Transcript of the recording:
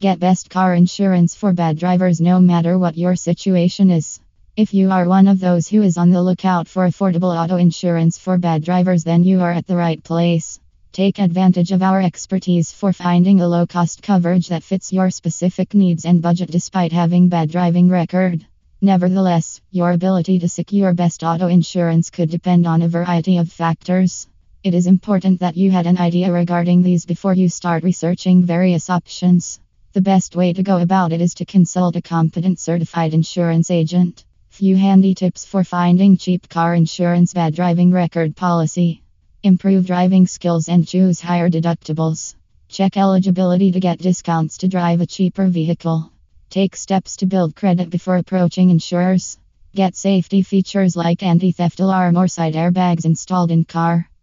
Get best car insurance for bad drivers no matter what your situation is. If you are one of those who is on the lookout for affordable auto insurance for bad drivers, then you are at the right place. Take advantage of our expertise for finding a low cost coverage that fits your specific needs and budget despite having bad driving record. Nevertheless, your ability to secure best auto insurance could depend on a variety of factors. It is important that you had an idea regarding these before you start researching various options. The best way to go about it is to consult a competent certified insurance agent. Few handy tips for finding cheap car insurance bad driving record policy. Improve driving skills and choose higher deductibles. Check eligibility to get discounts to drive a cheaper vehicle. Take steps to build credit before approaching insurers. Get safety features like anti theft alarm or side airbags installed in car.